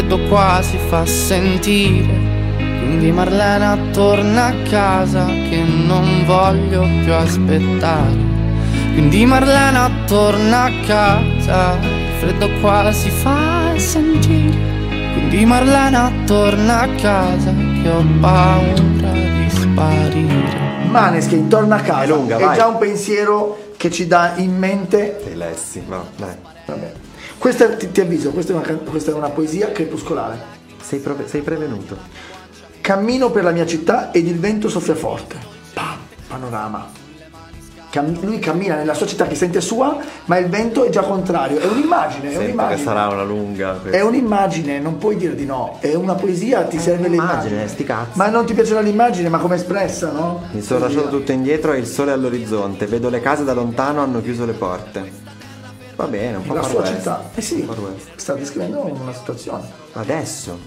freddo qua si fa sentire. Quindi Marlena torna a casa che non voglio più aspettare. Quindi Marlena torna a casa, il freddo qua si fa sentire. Quindi Marlena torna a casa che ho paura di sparire. Maneskin torna a casa. È lunga, È già un pensiero che ci dà in mente Sei lessi, no, dai. Vabbè. Questa, ti, ti avviso, questa è, una, questa è una poesia crepuscolare. Sei, prove- sei prevenuto. Cammino per la mia città ed il vento soffia forte. Pam, panorama. Lui cammina nella sua città che sente sua, ma il vento è già contrario. È un'immagine, è Sento che un'immagine. sarà una lunga. questa. È un'immagine, non puoi dire di no. È una poesia, ti serve un'immagine, l'immagine. sti cazzi. Ma non ti piacerà l'immagine, ma come espressa, no? Mi sono lasciato tutto indietro e il sole all'orizzonte. Vedo le case da lontano, hanno chiuso le porte. Va bene, un po' La sua città. Eh sì, sta descrivendo una situazione. Adesso.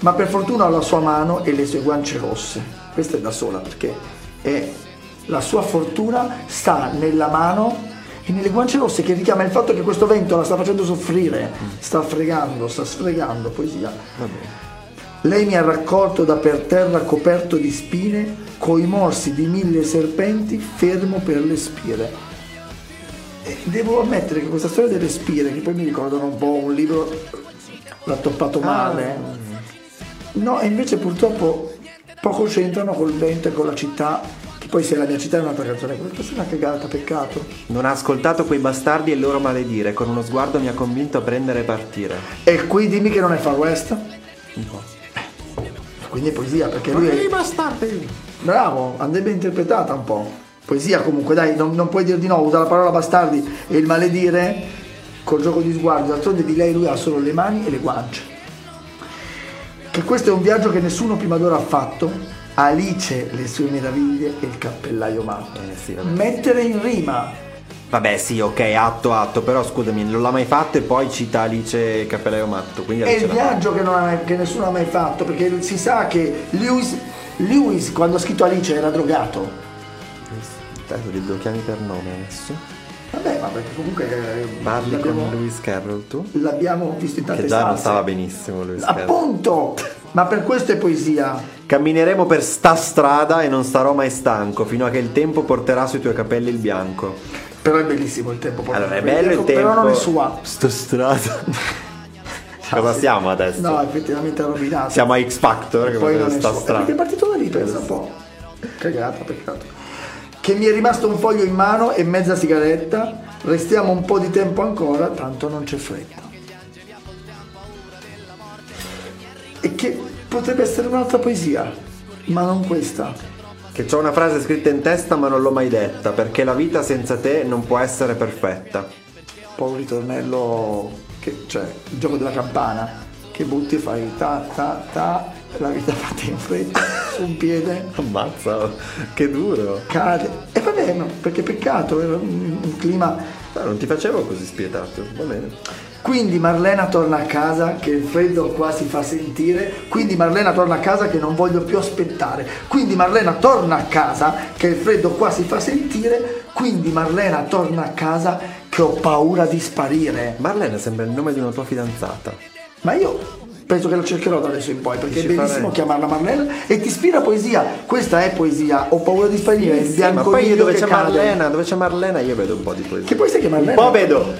Ma per fortuna ho la sua mano e le sue guance rosse. Questa è da sola perché è la sua fortuna sta nella mano e nelle guance rosse che richiama il fatto che questo vento la sta facendo soffrire, sta fregando, sta sfregando, poesia. Lei mi ha raccolto da per terra coperto di spine, coi morsi di mille serpenti, fermo per le spire. E devo ammettere che questa storia delle spire, che poi mi ricordano un po' un libro, l'ha toppato male. No, e invece purtroppo poco c'entrano col vento e con la città, poi se la mia città è un'altra canzone, questa è una cagata, peccato. Non ha ascoltato quei bastardi e il loro maledire. Con uno sguardo mi ha convinto a prendere e partire. E qui dimmi che non è Far West? Un po'. Quindi è poesia, perché lui è... bastardi! Bravo, andrebbe interpretata un po'. Poesia comunque, dai, non, non puoi dire di no, usa la parola bastardi e il maledire col gioco di sguardi, d'altronde di lei lui ha solo le mani e le guance. Che questo è un viaggio che nessuno prima d'ora ha fatto, Alice le sue meraviglie e il cappellaio matto. Eh sì. Mettere in rima, Vabbè, sì, ok, atto, atto, però scusami, non l'ha mai fatto e poi cita Alice Cappellaio Matto. Quindi è Alice il viaggio che, non ha- che nessuno ha mai fatto, perché si sa che Lewis, Lewis quando ha scritto Alice era drogato. li lo chiami per nome adesso. Vabbè, ma perché comunque eh, Parli con Lewis Carroll tu? l'abbiamo visto in tante Che già non stanze. stava benissimo Lewis Carroll. Appunto! Ma per questo è poesia. Cammineremo per sta strada e non sarò mai stanco fino a che il tempo porterà sui tuoi capelli il bianco. Però è bellissimo il tempo. Allora, è bello il tempo. Però non è sua. Sto strada. Cosa siamo adesso? No, effettivamente è rovinato. Siamo a X Factor che Poi non è sta strada. Perché è partito da lì, pensa un po'. Cagata, peccato. Che mi è rimasto un foglio in mano e mezza sigaretta. Restiamo un po' di tempo ancora, tanto non c'è fretta. E che potrebbe essere un'altra poesia, ma non questa. Che c'ho una frase scritta in testa ma non l'ho mai detta, perché la vita senza te non può essere perfetta. poi un ritornello che cioè il gioco della campana che butti e fai ta ta ta la vita fatta in fretta su un piede Ammazza, che duro. cade e va bene perché peccato era un, un clima No, non ti facevo così spietato, va bene. quindi Marlena torna a casa che il freddo qua si fa sentire quindi Marlena torna a casa che non voglio più aspettare quindi Marlena torna a casa che il freddo qua si fa sentire quindi Marlena torna a casa che ho paura di sparire Marlena sembra il nome di una tua fidanzata. Ma io penso che lo cercherò da adesso in poi perché è bellissimo chiamarla Marlena e ti ispira poesia. Questa è poesia. Ho paura di sparire. il Sì, ma poi dove c'è. Marlena, dove c'è Marlena io vedo un po' di poesia. Che poi sai che Marlena. Un po' vedo.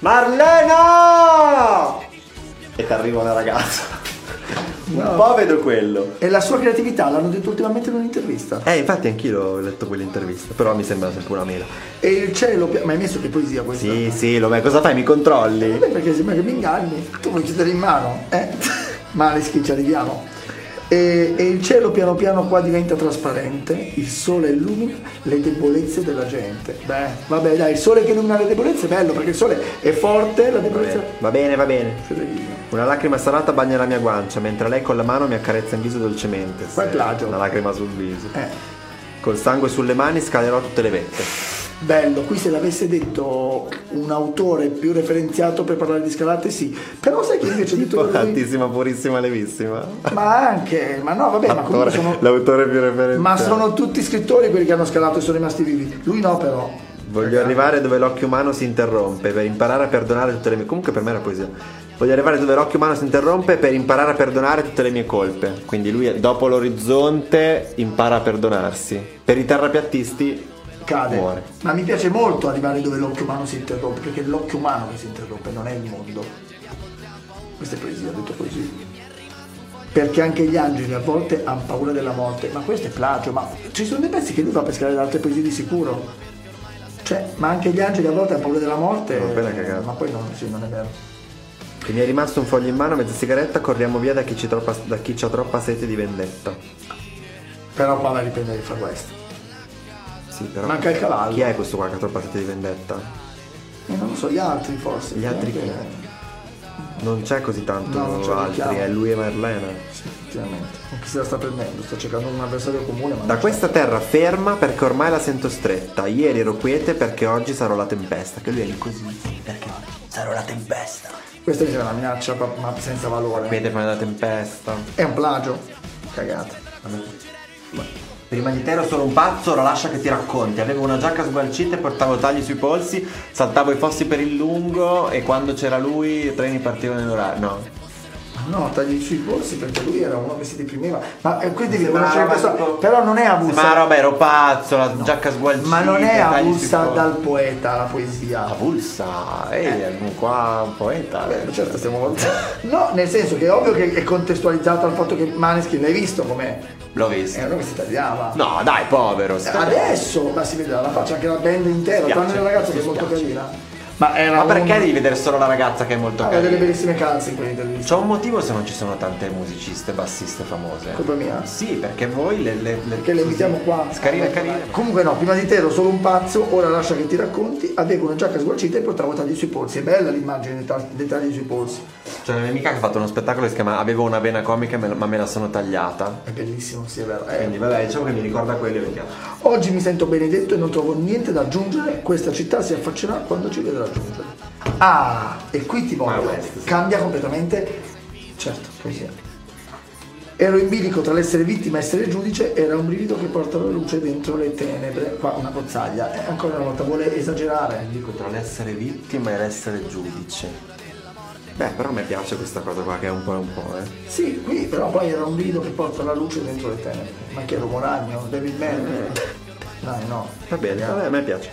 Marlena! E ti arriva una ragazza. Un No. po' vedo quello. E la sua creatività l'hanno detto ultimamente in un'intervista. Eh, infatti anch'io ho letto quell'intervista, però mi sembra sempre una mela. E il cielo, pia- ma hai messo che poesia questa? Sì, sì, lo cosa fai? Mi controlli? Vabbè, perché sembra che mi inganni. Tu vuoi chiudere in mano, eh? Maneskin, ci arriviamo. E, e il cielo piano piano qua diventa trasparente, il sole illumina le debolezze della gente. Beh, vabbè, dai, il sole che illumina le debolezze è bello perché il sole è forte, la debolezza Va bene, va bene. Una lacrima salata bagna la mia guancia, mentre lei con la mano mi accarezza in viso dolcemente. Qua è plagio. Una lacrima sul viso. Eh, Col sangue sulle mani scalerò tutte le vette. Bello, qui se l'avesse detto un autore più referenziato per parlare di scalate, sì. Però sai che invece ho detto lui, Altissima, purissima, levissima. ma anche, ma no, vabbè, ma comunque L'autore, sono, l'autore più referenziale. ma sono tutti scrittori quelli che hanno scalato e sono rimasti vivi. Lui no, però. Voglio arrivare dove l'occhio umano si interrompe per imparare a perdonare tutte le mie. Comunque per me era poesia. Voglio arrivare dove l'occhio umano si interrompe per imparare a perdonare tutte le mie colpe. Quindi lui dopo l'orizzonte impara a perdonarsi. Per i terrapiattisti cade. Muore. Ma mi piace molto arrivare dove l'occhio umano si interrompe, perché è l'occhio umano che si interrompe, non è il mondo. Questa è poesia, detto così. Perché anche gli angeli a volte hanno paura della morte, ma questo è plagio, ma ci sono dei pezzi che lui fa per da altre poesie di sicuro. Cioè, ma anche gli angeli a volte hanno paura della morte. Cagata. Ma poi non, sì, non è vero. che mi è rimasto un foglio in mano, mezza sigaretta, corriamo via da chi, ci troppa, da chi c'ha troppa sete di vendetta. Però qua la riprende il Far West. Sì, però. Manca il cavallo. Chi è questo qua che ha troppa sete di vendetta? E non lo so, gli altri forse. Gli altri chi? Perché- Non c'è così tanto No, lo altri, è lui e Marlena. Sì, effettivamente. Chi se la sta prendendo, sta cercando un avversario comune. Ma Da questa terra ferma perché ormai la sento stretta. Ieri ero quiete perché oggi sarò la tempesta. Che lui è lì così. Perché oggi sarò la tempesta. c'è. Questa mi sembra una minaccia ma senza valore. Quiete prima della tempesta. È un plagio. Cagata. Prima di te ero solo un pazzo, ora lascia che ti racconti. Avevo una giacca sgualcita e portavo tagli sui polsi, saltavo i fossi per il lungo e quando c'era lui i treni partivano in orario. No. No, tagli sui polsi perché lui era uno che si deprimeva. Ma eh, qui devi conoscere questo. tipo- Però non è Ma avulsa. roba ero pazzo, la giacca sgualcita. Ma non è i avulsa dal poeta la poesia. Avulsa, ehi, è un qua un poeta. Beh, certo stiamo valutando. No, nel senso che è ovvio che è contestualizzato al fatto che Maneskin l'hai visto com'è. L'ho visto. È uno che si tagliava. No, dai, povero. sta- Adesso ma si vede la faccia anche la band intera, tranne la ragazza che è molto carina. Ma era Ma perché un... devi vedere solo la ragazza che è molto delle carina? bellissime calze in quell'intervista. C'è un motivo se non ci sono tante musiciste bassiste famose. Colpa mia? Sì, perché voi le, le, le- Che le invitiamo qua. Carine, carine. Comunque no, prima di te ero solo un pazzo, ora lascia che ti racconti, avevo una giacca sgualcita e portavo tagli sui polsi. È bella l'immagine dei, ta- dei tagli sui polsi. C'è una mia amica che ha fatto uno spettacolo che si chiama Avevo una vena comica ma me la sono tagliata. È bellissimo, sì, è vero. Eh, Quindi vabbè, diciamo che mi ricorda quello e mi piace. Oggi mi sento benedetto e non trovo niente da aggiungere, questa città si affaccerà quando ci vedrà giungere. Ah, e qui ti voglio. Ma questo, sì. Cambia completamente. Certo, poesia. Ero in bilico tra l'essere vittima e essere giudice, era un brivido che porta la luce dentro le tenebre. Qua una cozzaglia. E ancora una volta vuole esagerare. Dico tra l'essere vittima e l'essere giudice. Beh, però a me piace questa cosa qua che è un po' un po', eh. Sì, qui però poi era un brivido che porta la luce dentro le tenebre. Ma chi ero Moragno? David Mann? Dai, no. Va bene, a me piace.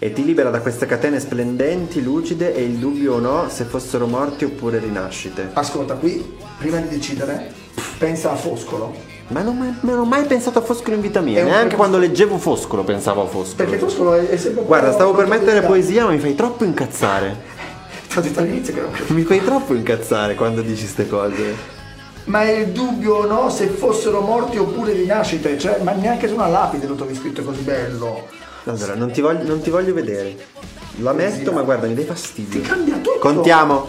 E ti libera da queste catene splendenti, lucide e il dubbio o no se fossero morti oppure rinascite. Ascolta, qui, prima di decidere, pensa a Foscolo. Ma non, mai- non ho mai pensato a Foscolo in vita mia, neanche quando leggevo Foscolo pensavo a Foscolo. Perché Foscolo è, è sempre Guarda, stavo per mettere poesia, ma mi fai troppo incazzare. Ti ho detto all'inizio che non. Mi fai troppo incazzare quando dici ste cose. Ma è il dubbio o no se fossero morti oppure rinascite? Cioè, ma neanche su una lapide lo trovi scritto così bello. Allora, non ti voglio, non ti voglio vedere. La metto, ma guarda, mi dai fastidio. Ti cambia tutto. Contiamo.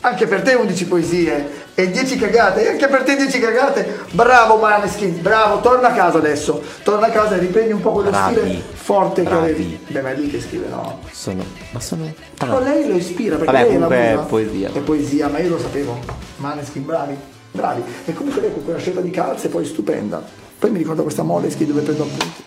Anche per te 11 poesie e 10 cagate, e anche per te 10 cagate. Bravo Maneskin, bravo, torna a casa adesso. Torna a casa e riprendi un po' quello Bravi. stile forte Bravi. che avevi. Beh, ma è lui che scrive, no? Sono. Ma sono. Però lei lo ispira perché Vabbè, lei è comunque è musa. poesia. È poesia, ma io lo sapevo. Maneskin, bravi, bravi. E comunque lei con quella scelta di calze poi stupenda. Poi mi ricordo questa Moleskin dove prendo appunti.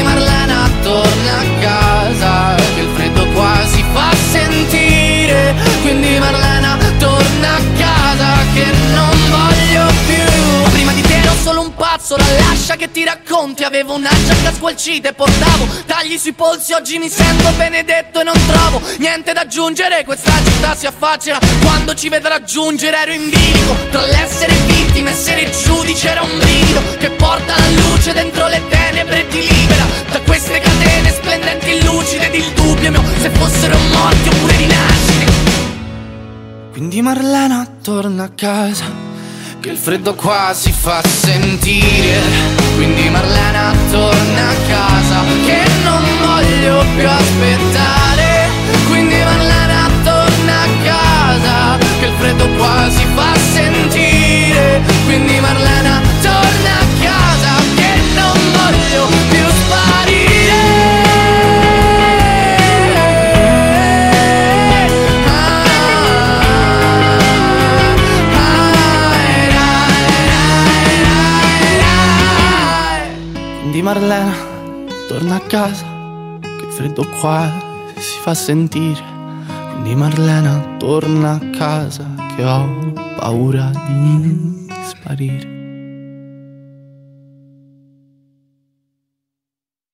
lascia che ti racconti Avevo una giacca squalcita e portavo Tagli sui polsi Oggi mi sento benedetto e non trovo Niente da aggiungere Questa città si affaccia Quando ci vedrà giungere ero in bilico Tra l'essere vittima e essere giudice Era un brivido Che porta la luce dentro le tenebre e ti libera Da queste catene splendenti lucide Ed il dubbio mio Se fossero morti oppure rinascite. Quindi Marlena torna a casa, che il freddo qua si fa sentire. Quindi Marlena torna a casa, Marlena torna a casa, che freddo qua si fa sentire. Quindi Marlena torna a casa, che ho paura di sparire.